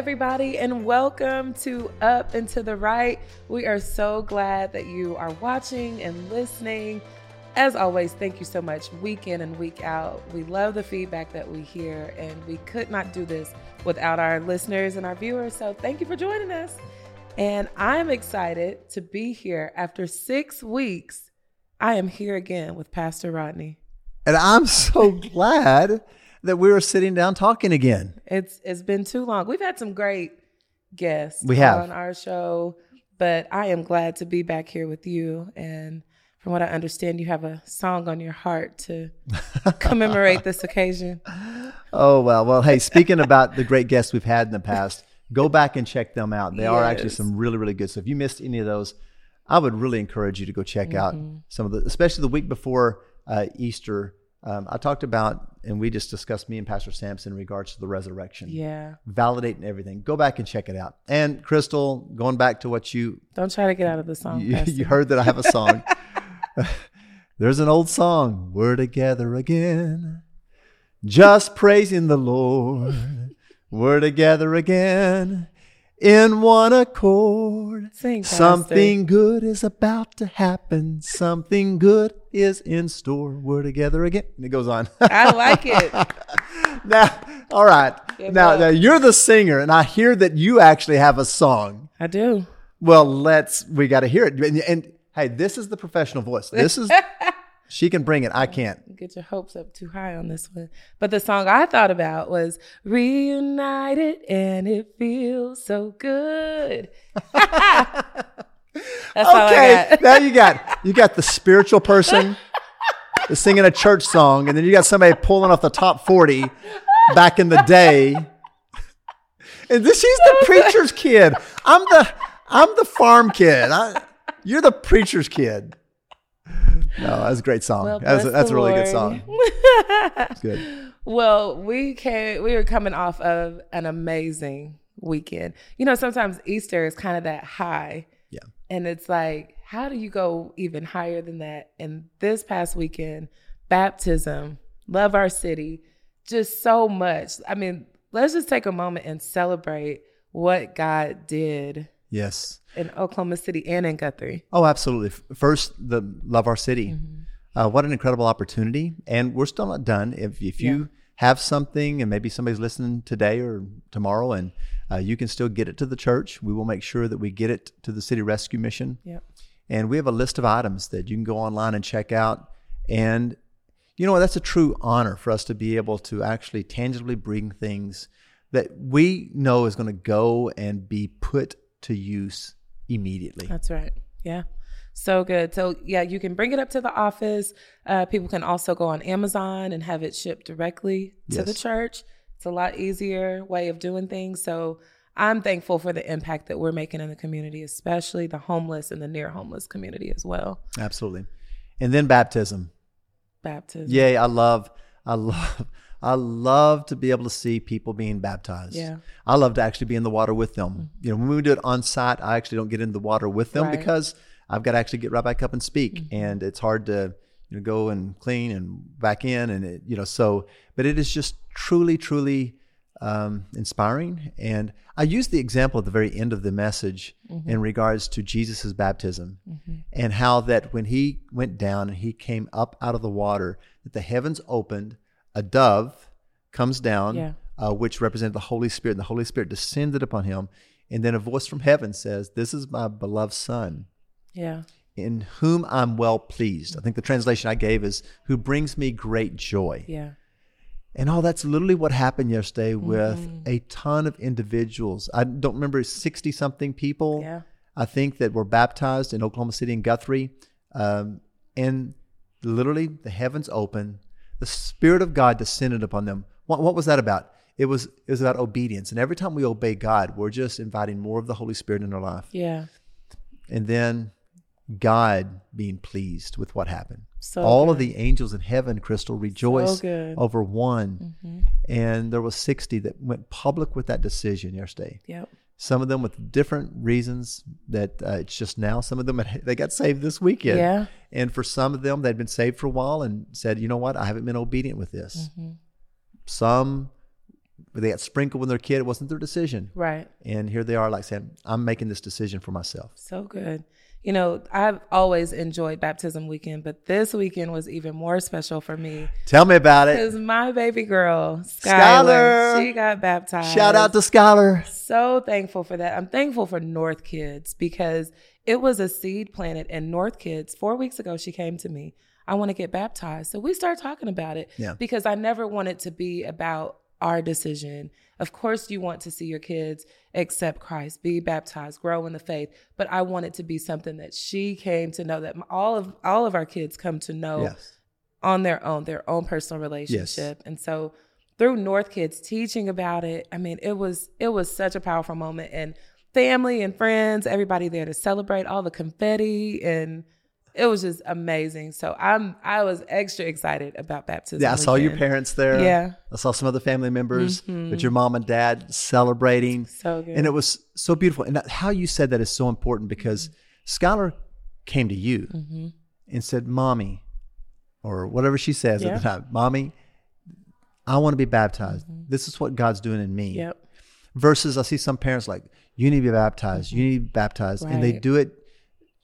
everybody, and welcome to Up and to the Right. We are so glad that you are watching and listening. As always, thank you so much, week in and week out. We love the feedback that we hear, and we could not do this without our listeners and our viewers. So, thank you for joining us. And I'm excited to be here after six weeks. I am here again with Pastor Rodney. And I'm so glad that we were sitting down talking again. It's it's been too long. We've had some great guests We have. on our show, but I am glad to be back here with you. And from what I understand, you have a song on your heart to commemorate this occasion. Oh well, well. Hey, speaking about the great guests we've had in the past, go back and check them out. They are actually some really, really good. So if you missed any of those, I would really encourage you to go check out Mm-hmm. some of the, especially the week before uh, Easter. Um, I talked about, and we just discussed me and Pastor Sampson in regards to the resurrection, Yeah. validating everything. Go back and check it out. And Crystal, going back to what you Don't try to get out of the song. you, you heard that I have a song. There's an old song, We're Together Again, just praising the Lord. We're together again in one accord. Sing, Something good is about to happen. Something good is in store. We're together again. And it goes on. I like it. now, all right. Give Now, up. now, you're the singer, and I hear that you actually have a song. I do. Well, let's. We got to hear it. And, and hey, this is the professional voice. This is. she can bring it. I can't. Get your hopes up too high on this one. But the song I thought about was Reunited and it feels so good. That's all I Okay, now you got you got the spiritual person singing a church song, and then you got somebody pulling off the top forty back in the day. And this, she's the preacher's kid. I'm the I'm the farm kid. I, you're the preacher's kid. No, that's a great song. Well, that's a, that's a really good song. It's good. Well, we came we were coming off of an amazing weekend. You know, sometimes Easter is kind of that high. Yeah. And it's like, how do you go even higher than that? And this past weekend, baptism, love our city, just so much. I mean, let's just take a moment and celebrate what God did Yes. in Oklahoma City and in Guthrie. Oh, absolutely. First, the love our city. Uh, what an incredible opportunity, and we're still not done. If if you have something, and maybe somebody's listening today or tomorrow, and uh, you can still get it to the church, we will make sure that we get it to the city rescue mission. Yep. And we have a list of items that you can go online and check out. And you know? That's a true honor for us to be able to actually tangibly bring things that we know is going to go and be put to use immediately. That's right. Yeah. So good. So yeah, you can bring it up to the office. Uh, people can also go on Amazon and have it shipped directly to the church. It's a lot easier way of doing things. So I'm thankful for the impact that we're making in the community, especially the homeless and the near homeless community as well. Absolutely. And then baptism. Baptism. Yay, I love I love I love to be able to see people being baptized. Yeah. Mm-hmm. I love to actually be in the water with them. You know, when we do it on site, I actually don't get in the water with them Right. Mm-hmm. because I've got to actually get right back up and speak and it's hard to you know go and clean and back in and it, you know so but it is just truly truly um, inspiring and I use the example at the very end of the message Mm-hmm. in regards to Jesus' baptism and how that when he went down and he came up out of the water, that the heavens opened, a dove comes down, Yeah. uh, which represented the Holy Spirit, and the Holy Spirit descended upon him, and then a voice from heaven says, "This is my beloved Son." Yeah. In whom I'm well pleased. I think the translation I gave is "who brings me great joy." Yeah. And all that's literally what happened yesterday with Mm-hmm. a ton of individuals. I don't remember 60 something people, Yeah. I think, that were baptized in Oklahoma City and Guthrie. Um, and literally the heavens opened, the Spirit of God descended upon them. What, what was that about? It was, it was about obedience. And every time we obey God, we're just inviting more of the Holy Spirit in our life. Yeah. And then God being pleased with what happened. So All of the angels in heaven, Crystal, rejoiced good. over one. And there was 60 that went public with that decision yesterday. Yep. Some of them with different reasons that uh, it's just now. Some of them, had- they got saved this weekend. Yeah. And for some of them, they'd been saved for a while and said, you know what, I haven't been obedient with this. Mm-hmm. Some they got sprinkled when they're a kid. It wasn't their decision. Right. And here they are, like saying, I'm making this decision for myself. So good. You know, I've always enjoyed baptism weekend, but this weekend was even more special for me Tell me about it. because my baby girl, Skylar. Skylar, she got baptized. Shout out to Skylar. so thankful for that. I'm thankful for North Kids because it was a seed planted in North Kids, four weeks ago, she came to me. I want to get baptized. So we started talking about it Yeah. because I never want it to be about our decision. Of course, you want to see your kids accept Christ, be baptized, grow in the faith, but I want it to be something that she came to know that all of all of our kids come to know Yes. on their own, their own personal relationship. Yes. And so through North Kids teaching about it, I mean, it was it was such a powerful moment and family and friends, everybody there to celebrate all the confetti and it was just amazing. So I'm I was extra excited about baptism. Yeah, I saw your parents there. Yeah. Mm-hmm. I saw some other family members with your mom and dad celebrating. So good. And it was so beautiful. And how you said that is so important because Mm-hmm. Skylar came to you and said, Mommy, or whatever she says Yeah. at the time, Mommy, I want to be baptized. This is what God's doing in me. Mm-hmm. Yep. Versus I see some parents like, You need to be baptized. You need to be baptized. And they do it,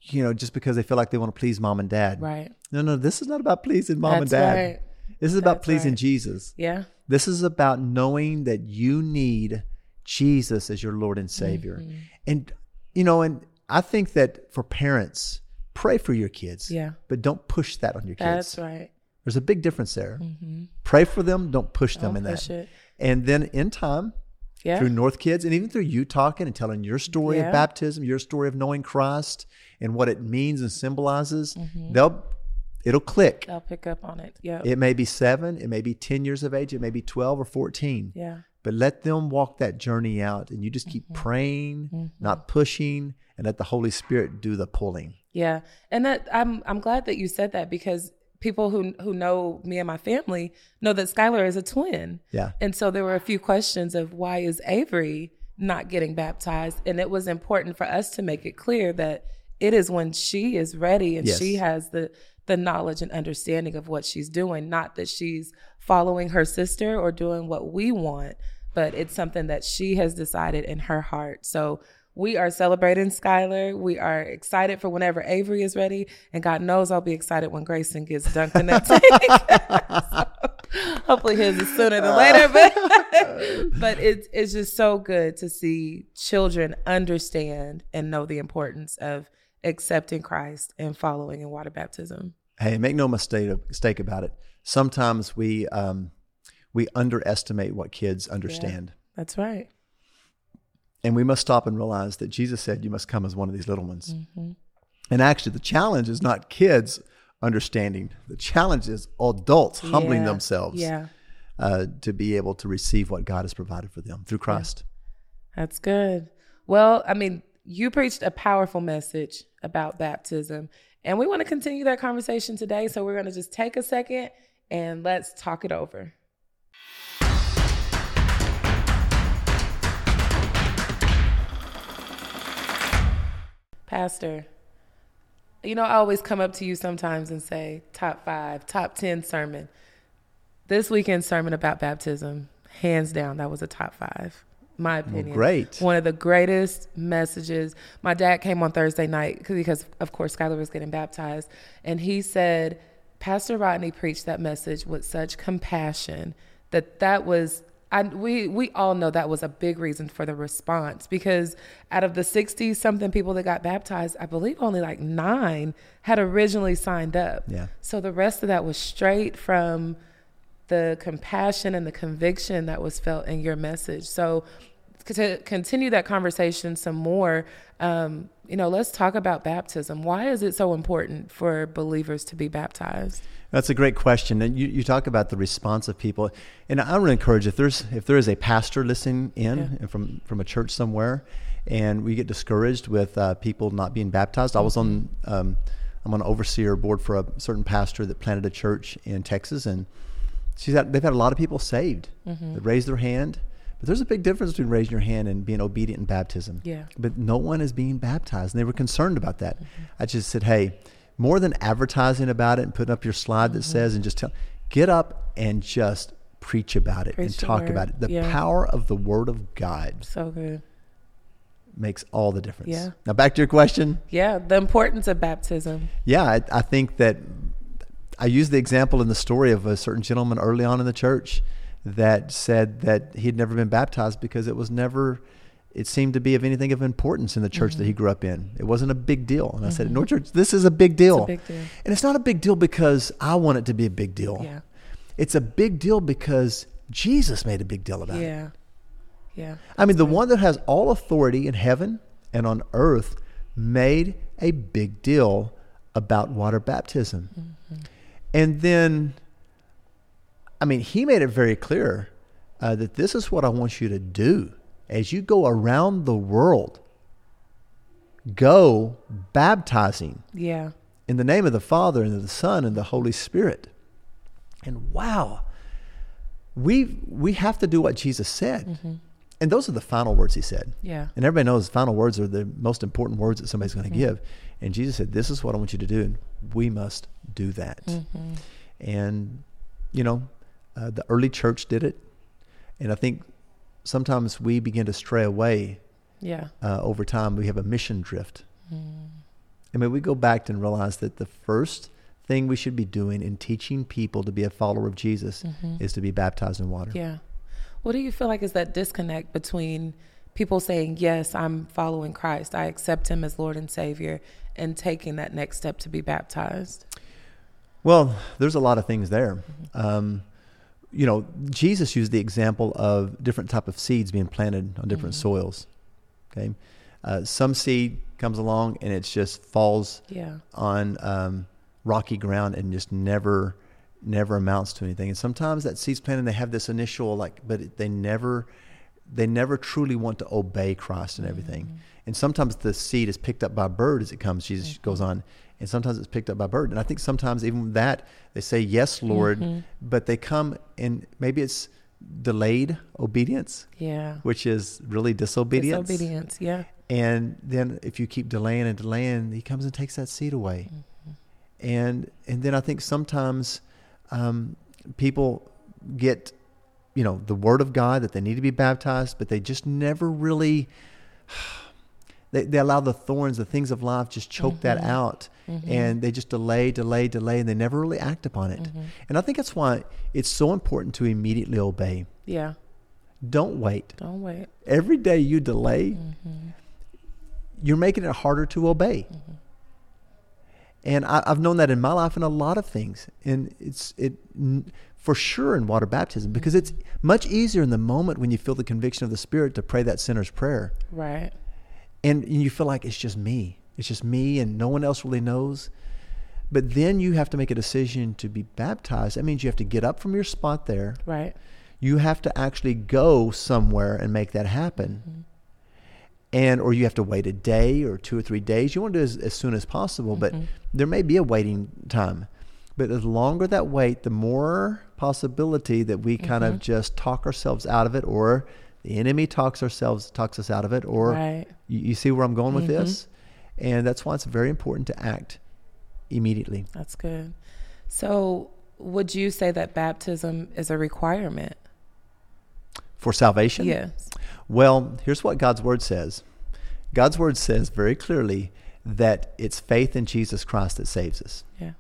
you know, just because they feel like they want to please mom and dad. Right. No, no, this is not about pleasing mom and That's dad. right. This is about That's pleasing right. Jesus. Yeah. This is about knowing that you need Jesus as your Lord and Savior. Mm-hmm. And, you know, and I think that for parents, pray for your kids. Yeah. But don't push that on your kids. That's right. There's a big difference there. Pray for them, don't push them Don't in that. push it. And then in time, Yeah. through North Kids and even through you talking and telling your story Yeah. of baptism, your story of knowing Christ and what it means and symbolizes, Mm-hmm. they'll it'll click. They'll pick up on it. Yeah. It may be seven, it may be 10 years of age, it may be 12 or 14. yeah. But let them walk that journey out and you just keep Mm-hmm. praying, not pushing, and let the Holy Spirit do the pulling. Yeah, and that I'm I'm glad that you said that because people who who know me and my family know that Skylar is a twin. Yeah. And so there were a few questions of why is Avery not getting baptized, and it was important for us to make it clear that it is when she is ready and Yes. she has the the knowledge and understanding of what she's doing, not that she's following her sister or doing what we want, but it's something that she has decided in her heart. So we are celebrating Skylar. We are excited for whenever Avery is ready. And God knows I'll be excited when Grayson gets dunked in that tank. So, hopefully his is sooner than later. But, but it's, it's just so good to see children understand and know the importance of accepting Christ and following in water baptism. Hey, make no mistake, mistake about it. Sometimes we um, we underestimate what kids understand. That's right. And we must stop and realize that Jesus said, You must come as one of these little ones. And actually, the challenge is not kids understanding, the challenge is adults humbling Yeah. themselves Yeah. uh, to be able to receive what God has provided for them through Christ. That's good. Well, I mean, you preached a powerful message about baptism, and we want to continue that conversation today. So we're going to just take a second and let's talk it over. Pastor, you know, I always come up to you sometimes and say, top five, top 10 sermon. This weekend's sermon about baptism, hands down, that was a top five. My opinion. great. One of the greatest messages. My dad came on Thursday night because, of course, Skylar was getting baptized. And he said, Pastor Rodney preached that message with such compassion that that was I, we we all know that was a big reason for the response because out of the 60 something people that got baptized, I believe only like 9 had originally signed up. Yeah. So the rest of that was straight from the compassion and the conviction that was felt in your message. So to continue that conversation some more, um, you know, let's talk about baptism. Why is it so important for believers to be baptized? That's a great question, and you, you talk about the response of people, and I would encourage if there's if there is a pastor listening in Yeah. from from a church somewhere, and we get discouraged with uh, people not being baptized. I was on um, I'm on an overseer board for a certain pastor that planted a church in Texas, and she's had, they've had a lot of people saved that raised their hand, but there's a big difference between raising your hand and being obedient in baptism. Yeah. But no one is being baptized, and they were concerned about that. I just said, hey, more than advertising about it and putting up your slide that mm-hmm. says and just tell, get up and just preach about it Preach and talk word. about it. The Yeah. power of the Word of God So good. makes all the difference. Yeah. Now, back to your question. Yeah, the importance of baptism. Yeah, I, I think that I used the example in the story of a certain gentleman early on in the church that said that he had never been baptized because it was never, it seemed to be of anything of importance in the church that he mm-hmm. grew up in. It wasn't a big deal. And I said, mm-hmm. No, church, this is a big deal. It's a big deal. And it's not a big deal because I want it to be a big deal. Yeah. It's a big deal because Jesus made a big deal about it. Yeah. Yeah. I mean, the one that has all authority in heaven and on earth made a big deal about water baptism. Mm-hmm. And then, I mean, he made it very clear uh, that this is what I want you to do as you go around the world. Go baptizing Yeah. in the name of the Father and of the Son and the Holy Spirit. And wow, we we have to do what Jesus said. And those are the final words he said. Yeah. And everybody knows final words are the most important words that somebody's going to give. And Jesus said, This is what I want you to do. And we must do that. And, you know, uh, the early church did it. And I think sometimes we begin to stray away Yeah. uh, over time. We have a mission drift. I mean, we go back and realize that the first thing we should be doing in teaching people to be a follower of Jesus is to be baptized in water. Yeah. What do you feel like is that disconnect between people saying, Yes, I'm following Christ, I accept him as Lord and Savior, and taking that next step to be baptized? Well, there's a lot of things there. Um, you know, Jesus used the example of different type of seeds being planted on different soils. Okay, uh, some seed comes along and it just falls Yeah. on um, rocky ground and just never never amounts to anything. And sometimes that seed's planted, they have this initial like, but they never they never truly want to obey Christ and everything. And sometimes the seed is picked up by a bird as it comes. Jesus goes on, and sometimes it's picked up by bird. And I think sometimes even with that they say yes, Lord, but they come and maybe it's delayed obedience, Yeah. which is really disobedience. Disobedience. Yeah. And then if you keep delaying and delaying, he comes and takes that seed away. And and then I think sometimes um, people get, you know, the word of God that they need to be baptized, but they just never really. They, they allow the thorns, the things of life, just choke that mm-hmm. out, mm-hmm. and they just delay, delay, delay, and they never really act upon it. Mm-hmm. And I think that's why it's so important to immediately obey. Yeah. Don't wait Don't wait. every day you delay, you're making it harder to obey. And I, I've known that in my life in a lot of things, and it's it n- for sure in water baptism because it's much easier in the moment when you feel the conviction of the Spirit to pray that sinner's prayer, Right. And you feel like it's just me, it's just me, and no one else really knows. But then you have to make a decision to be baptized. That means you have to get up from your spot there Right. you have to actually go somewhere and make that happen. Mm-hmm. And or you have to wait a day or two or three days. You want to do it as, as soon as possible, but mm-hmm. there may be a waiting time. But the longer that wait, the more possibility that we kind of mm-hmm. just talk ourselves out of it, or the enemy talks ourselves talks us out of it, or Right. you, you see where I'm going with mm-hmm. this, and that's why it's very important to act immediately. That's good. So, would you say that baptism is a requirement? For salvation, Yes. Well, here's what God's word says. God's word says very clearly that it's faith in Jesus Christ that saves us. Yeah.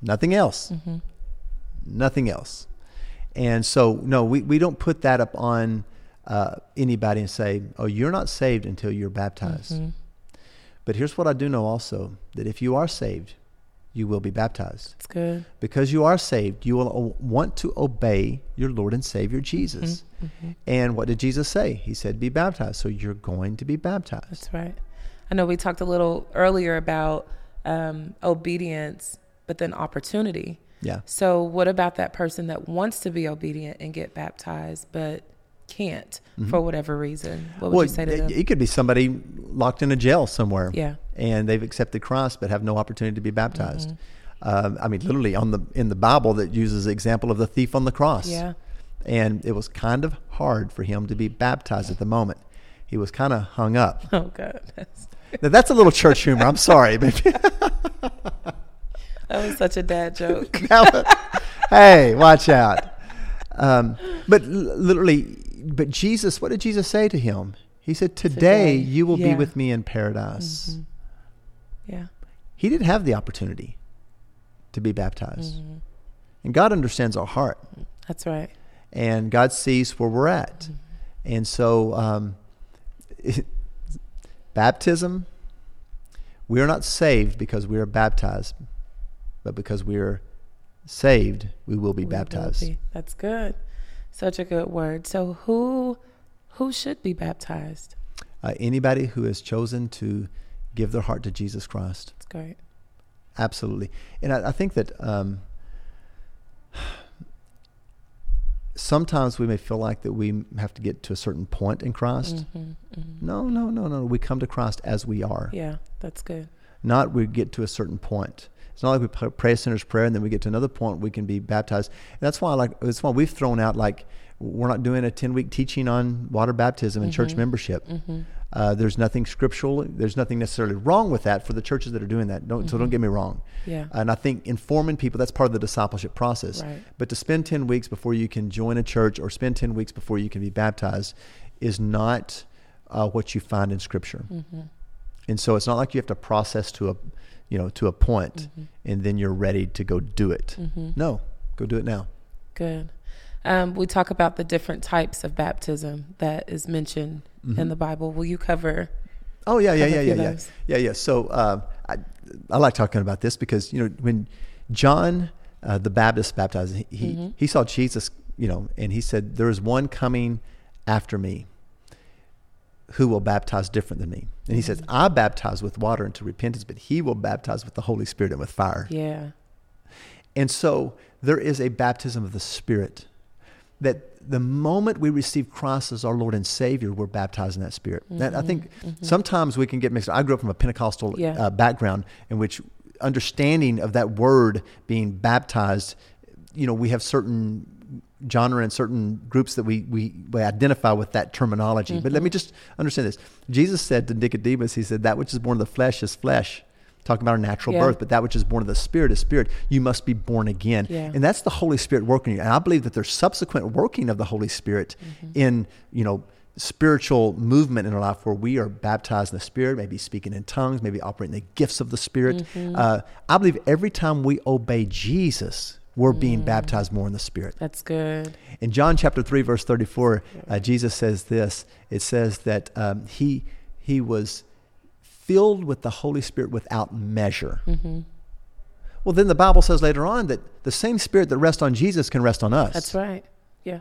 Nothing else. Mm-hmm. Nothing else. And so, no, we, we don't put that up on uh, anybody and say, oh, you're not saved until you're baptized. But here's what I do know also that if you are saved, you will be baptized. It's good. Because you are saved, you will o- want to obey your Lord and Savior Jesus. And what did Jesus say? He said, Be baptized. So you're going to be baptized. That's right. I know we talked a little earlier about um, obedience, but then opportunity. Yeah. So, what about that person that wants to be obedient and get baptized, but can't for whatever reason? What would Well, you say to it, them? it could be somebody locked in a jail somewhere. Yeah. And they've accepted Christ but have no opportunity to be baptized. Mm-hmm. Um, I mean, literally on the in the Bible that uses the example of the thief on the cross. Yeah. And it was kind of hard for him to be baptized at the moment. He was kind of hung up. Oh, God. That's, Now, that's a little church humor. I'm sorry, but that was such a dad joke. hey, watch out. Um, but l- literally, but Jesus, what did Jesus say to him? He said, "Today, Today, you will be with me in paradise." Mhm. Yeah. He didn't have the opportunity to be baptized, Mhm. and God understands our heart, That's right. and God sees where we're at, and so um, baptism. We are not saved because we are baptized, but because we are saved, we will be We will baptized. be. That's good. Such a good word. So who who should be baptized? Uh, anybody who has chosen to give their heart to Jesus Christ, That's great. absolutely. And I, I think that um, sometimes we may feel like that we have to get to a certain point in Christ. hmm hmm No, no, no, no. We come to Christ as we are. Yeah, that's good. Not we get to a certain point. It's not like we pray a sinner's prayer and then we get to another point we can be baptized. And that's why, like, that's why we've thrown out like we're not doing a ten week teaching on water baptism and church membership. hmm Uh, there's nothing scriptural. There's nothing necessarily wrong with that for the churches that are doing that. Don't, So don't get me wrong. Yeah. And I think informing people that's part of the discipleship process. Right. But to spend ten weeks before you can join a church or spend ten weeks before you can be baptized is not uh, what you find in Scripture. hmm And so it's not like you have to process to a, you know, to a point and then you're ready to go do it. hmm No, go do it now. Good. Um, we talk about the different types of baptism that is mentioned in the Bible. Will you cover? Oh yeah, yeah, yeah, yeah, yeah, yeah, yeah. So uh, I, I like talking about this because you know when John uh, the Baptist baptized, he he, Mm-hmm. he saw Jesus, you know, and he said, "There is one coming after me, who will baptize different than me." And he says, Mm-hmm. "I baptize with water into repentance, but he will baptize with the Holy Spirit and with fire." Yeah. And so there is a baptism of the Spirit that the moment we receive Christ as our Lord and Savior, we're baptized in that Spirit. That I think sometimes we can get mixed. I grew up from a Pentecostal Mm-hmm. Yeah. uh, background in which understanding of that word being baptized, you know, we have certain genre and certain groups that we, we, we identify with that terminology. But let Mm-hmm. me just understand this. Jesus said to Nicodemus, he said, that which is born of the flesh is flesh. Talking about our natural Yeah. birth, but that which is born of the spirit is spirit. You must be born again. Yeah. And that's the Holy Spirit working you. And I believe that there's subsequent working of the Holy Spirit Mm-hmm. in, you know, spiritual movement in our life where we are baptized in the Spirit, maybe speaking in tongues, maybe operating the gifts of the Spirit. Mm-hmm. Uh, I believe every time we obey Jesus, we're being baptized more in the Spirit. That's good. In John chapter 3, verse 34, uh, Jesus says this it says that um, he, he was filled with the Holy Spirit without measure. hmm Well, then the Bible says later on that the same Spirit that rests on Jesus can rest on us. That's right. Yeah.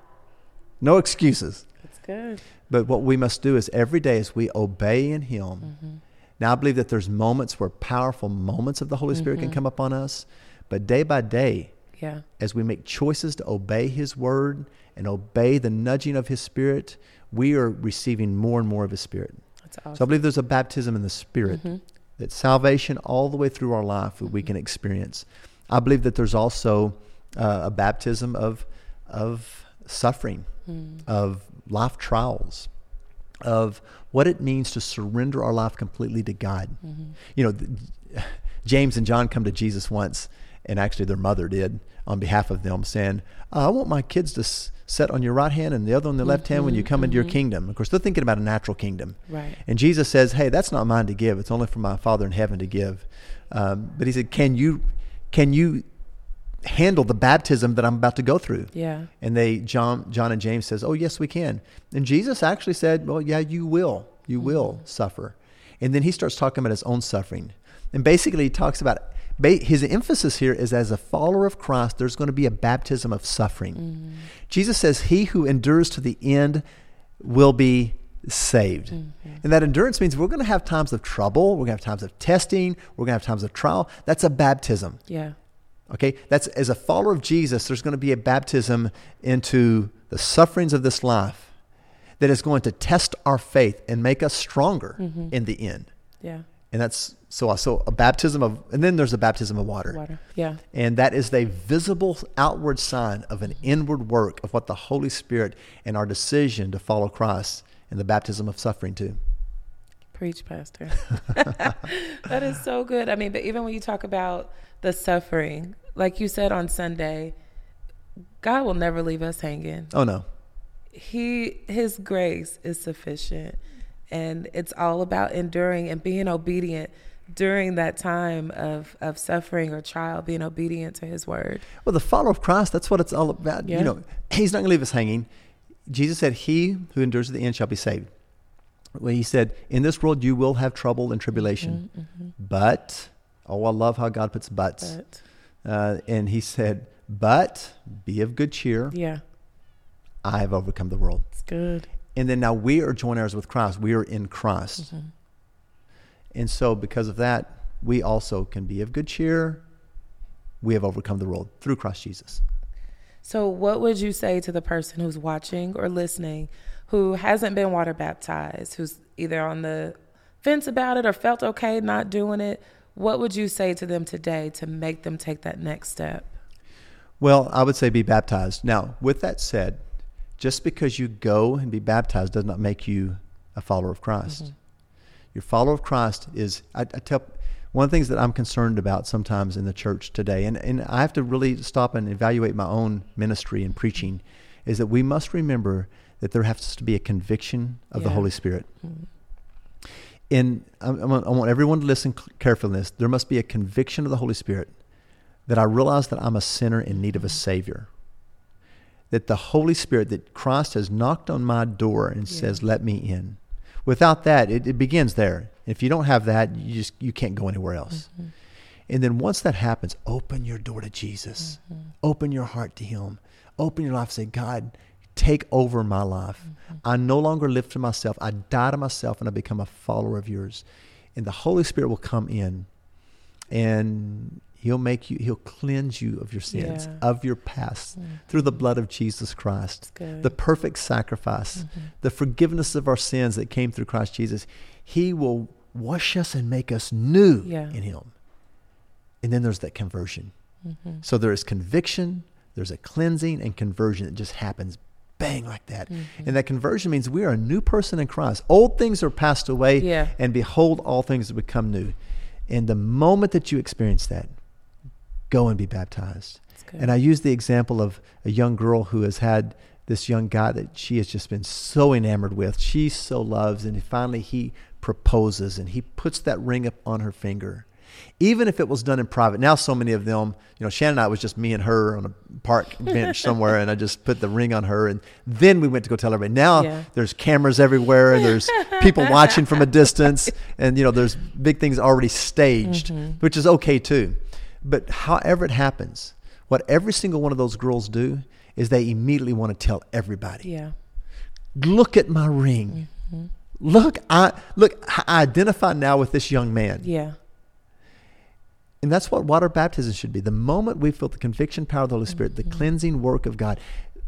No excuses. That's good. But what we must do is every day as we obey in Him. Mm-hmm. Now, I believe that there's moments where powerful moments of the Holy Spirit Mm-hmm. can come upon us. But day by day, Yeah. as we make choices to obey His word and obey the nudging of His Spirit, we are receiving more and more of His Spirit. That's awesome. So I believe there's a baptism in the Spirit Mhm. that salvation all the way through our life that we can experience. I believe that there's also uh, a baptism of of suffering, Mm. of life trials, of what it means to surrender our life completely to God. Mm-hmm. You know, James and John come to Jesus once, and actually their mother did on behalf of them, saying, uh, "I want my kids to s- sit on your right hand and the other on the left hand when you mm-hmm, come into your mm-hmm. kingdom." Of course, they're thinking about a natural kingdom. Right. And Jesus says, "Hey, that's not mine to give. It's only for my Father in heaven to give." Um, but he said, "Can you, can you handle the baptism that I'm about to go through?" Yeah. And they, John, John and James says, "Oh, yes, we can." And Jesus actually said, "Well, yeah, you will. You will mm-hmm. suffer." And then he starts talking about his own suffering, and basically he talks about his emphasis here is as a follower of Christ, there's going to be a baptism of suffering. Mm-hmm. Jesus says, "He who endures to the end will be saved." Mm-hmm. And that endurance means we're going to have times of trouble, we're going to have times of testing, we're going to have times of trial. That's a baptism. Yeah. Okay, that's as a follower of Jesus, there's going to be a baptism into the sufferings of this life that is going to test our faith and make us stronger mm-hmm. in the end. Yeah. And that's so so a baptism of and then there's a baptism of water. Water. Yeah. And that is a visible outward sign of an inward work of what the Holy Spirit and our decision to follow Christ and the baptism of suffering too. Preach, Pastor. that is so good. I mean, but even when you talk about the suffering, like you said on Sunday, God will never leave us hanging. Oh no. He his grace is sufficient and it's all about enduring and being obedient during that time of of suffering or trial, being obedient to his word. Well, the follower of Christ, that's what it's all about. Yeah. You know, he's not going to leave us hanging. Jesus said, He who endures to the end shall be saved. Well, he said, In this world you will have trouble and tribulation, Mm-hmm, but, oh, I love how God puts buts. But Uh, and he said, But be of good cheer. yeah, I have overcome the world. it's good. And then now we are joint heirs with Christ. We are in Christ. Mm-hmm. And so, because of that, we also can be of good cheer. We have overcome the world through Christ Jesus. So, what would you say to the person who's watching or listening who hasn't been water baptized, who's either on the fence about it or felt okay not doing it? What would you say to them today to make them take that next step? Well, I would say be baptized. Now, with that said, just because you go and be baptized does not make you a follower of Christ. Mm-hmm. Your follower of Christ is, I, I tell, one of the things that I'm concerned about sometimes in the church today, and, and I have to really stop and evaluate my own ministry and preaching, is that we must remember that there has to be a conviction of the Holy Spirit. Mm-hmm. And I, I want everyone to listen carefully to this. There must be a conviction of the Holy Spirit that I realize that I'm a sinner in need of a mm-hmm. Savior. That the Holy Spirit, that Christ has knocked on my door and Yeah. says, "Let me in." Without that, it, it begins there. If you don't have that, you just you can't go anywhere else. Mm-hmm. And then once that happens, open your door to Jesus. Mm-hmm. Open your heart to Him. Open your life. Say, God, take over my life. Mm-hmm. I no longer live to myself. I die to myself and I become a follower of yours. And the Holy Spirit will come in and He'll make you, He'll cleanse you of your sins, Yeah. of your past through the blood of Jesus Christ. The perfect sacrifice, the forgiveness of our sins that came through Christ Jesus. He will wash us and make us new Yeah. in Him. And then there's that conversion. Mm-hmm. So there is conviction, there's a cleansing and conversion that just happens bang like that. Mm-hmm. And that conversion means we are a new person in Christ. Old things are passed away, Yeah. and behold, all things have become new. And the moment that you experience that, go and be baptized. And I use the example of a young girl who has had this young guy that she has just been so enamored with. She so loves, and finally he proposes and he puts that ring up on her finger. Even if it was done in private. Now so many of them, you know, Shannon and I was just me and her on a park bench somewhere and I just put the ring on her and then we went to go tell everybody. Now Yeah. there's cameras everywhere and there's people watching from a distance and you know there's big things already staged, mm-hmm. which is okay too. But however it happens, what every single one of those girls do is they immediately want to tell everybody. yeah. Look at my ring. Mm-hmm. Look, I look. I identify now with this young man, Yeah. and that's what water baptism should be. The moment we feel the conviction power of the Holy Spirit, the mm-hmm. cleansing work of God,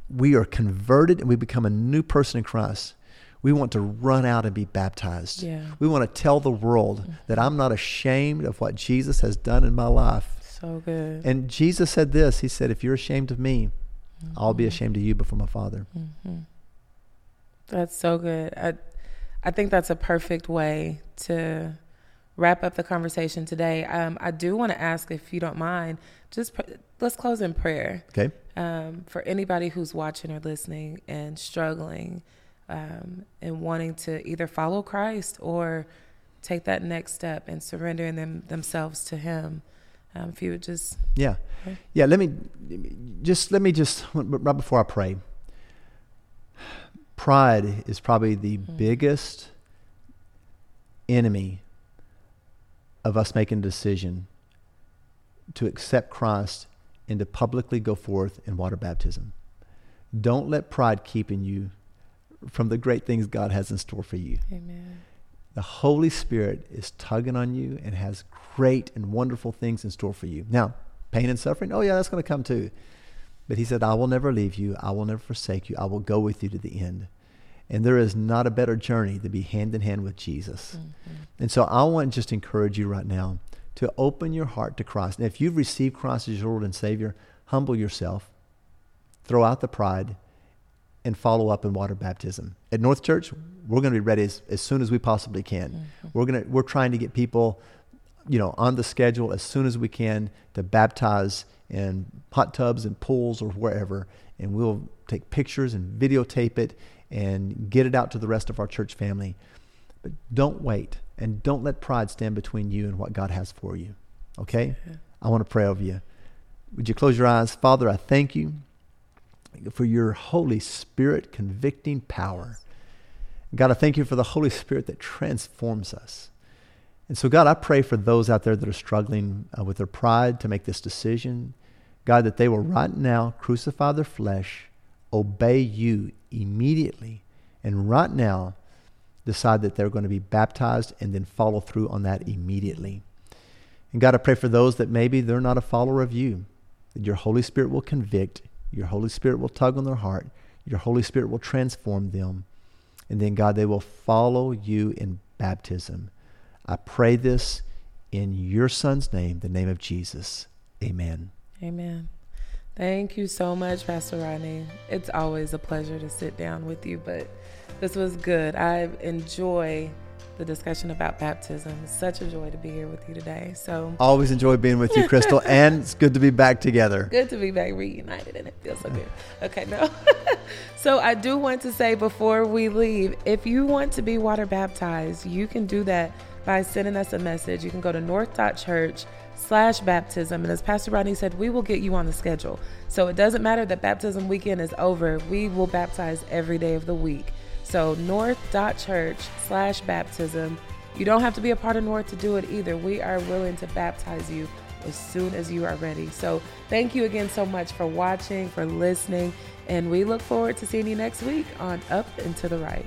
we are converted and we become a new person in Christ. We want to run out and be baptized. Yeah. We want to tell the world mm-hmm. that I'm not ashamed of what Jesus has done in my life. So good. And Jesus said this He said, If you're ashamed of me, I'll be ashamed of you before my Father. That's so good. I I think that's a perfect way to wrap up the conversation today. Um, I do want to ask if you don't mind, just pr- let's close in prayer. Okay? Um, for anybody who's watching or listening and struggling um, and wanting to either follow Christ or take that next step and surrendering them themselves to Him. Um, if you would just Yeah. Okay. Yeah, let me just let me just right before I pray. Pride is probably the biggest enemy of us making a decision to accept Christ and to publicly go forth in water baptism. Don't let pride keep in you from the great things God has in store for you. Amen. The Holy Spirit is tugging on you and has great and wonderful things in store for you. Now, pain and suffering, oh yeah, that's going to come too. But he said, I will never leave you. I will never forsake you. I will go with you to the end. And there is not a better journey to be hand in hand with Jesus. Mm-hmm. And so I want to just encourage you right now to open your heart to Christ. And if you've received Christ as your Lord and Savior, humble yourself, throw out the pride, and follow up in water baptism. At North Church, we're going to be ready as, as soon as we possibly can. Mm-hmm. We're going to we're trying to get people, you know, on the schedule as soon as we can to baptize in hot tubs and pools or wherever, and we'll take pictures and videotape it and get it out to the rest of our church family. But don't wait and don't let pride stand between you and what God has for you. Okay? Yeah. I want to pray over you. Would you close your eyes? Father, I thank you for your Holy Spirit convicting power. God, I thank you for the Holy Spirit that transforms us. And so, God, I pray for those out there that are struggling uh, with their pride to make this decision. God, that they will right now crucify their flesh, obey you immediately, and right now decide that they're going to be baptized and then follow through on that immediately. And God, I pray for those that maybe they're not a follower of you, that your Holy Spirit will convict, your Holy Spirit will tug on their heart, your Holy Spirit will transform them. And then, God, they will follow you in baptism. I pray this in your son's name, the name of Jesus. Amen. Amen. Thank you so much, Pastor Rodney. It's always a pleasure to sit down with you, but this was good. I enjoy the discussion about baptism. It's such a joy to be here with you today. So always enjoy being with you, Crystal, and it's good to be back together. Good to be back reunited, and it feels so good. Okay, no. so I do want to say before we leave, if you want to be water baptized, you can do that by sending us a message. You can go to north.church slash baptism. And as Pastor Rodney said, we will get you on the schedule. So it doesn't matter that baptism weekend is over. We will baptize every day of the week. So north.church slash baptism. You don't have to be a part of North to do it either. We are willing to baptize you as soon as you are ready. So thank you again so much for watching, for listening, and we look forward to seeing you next week on Up and to the Right.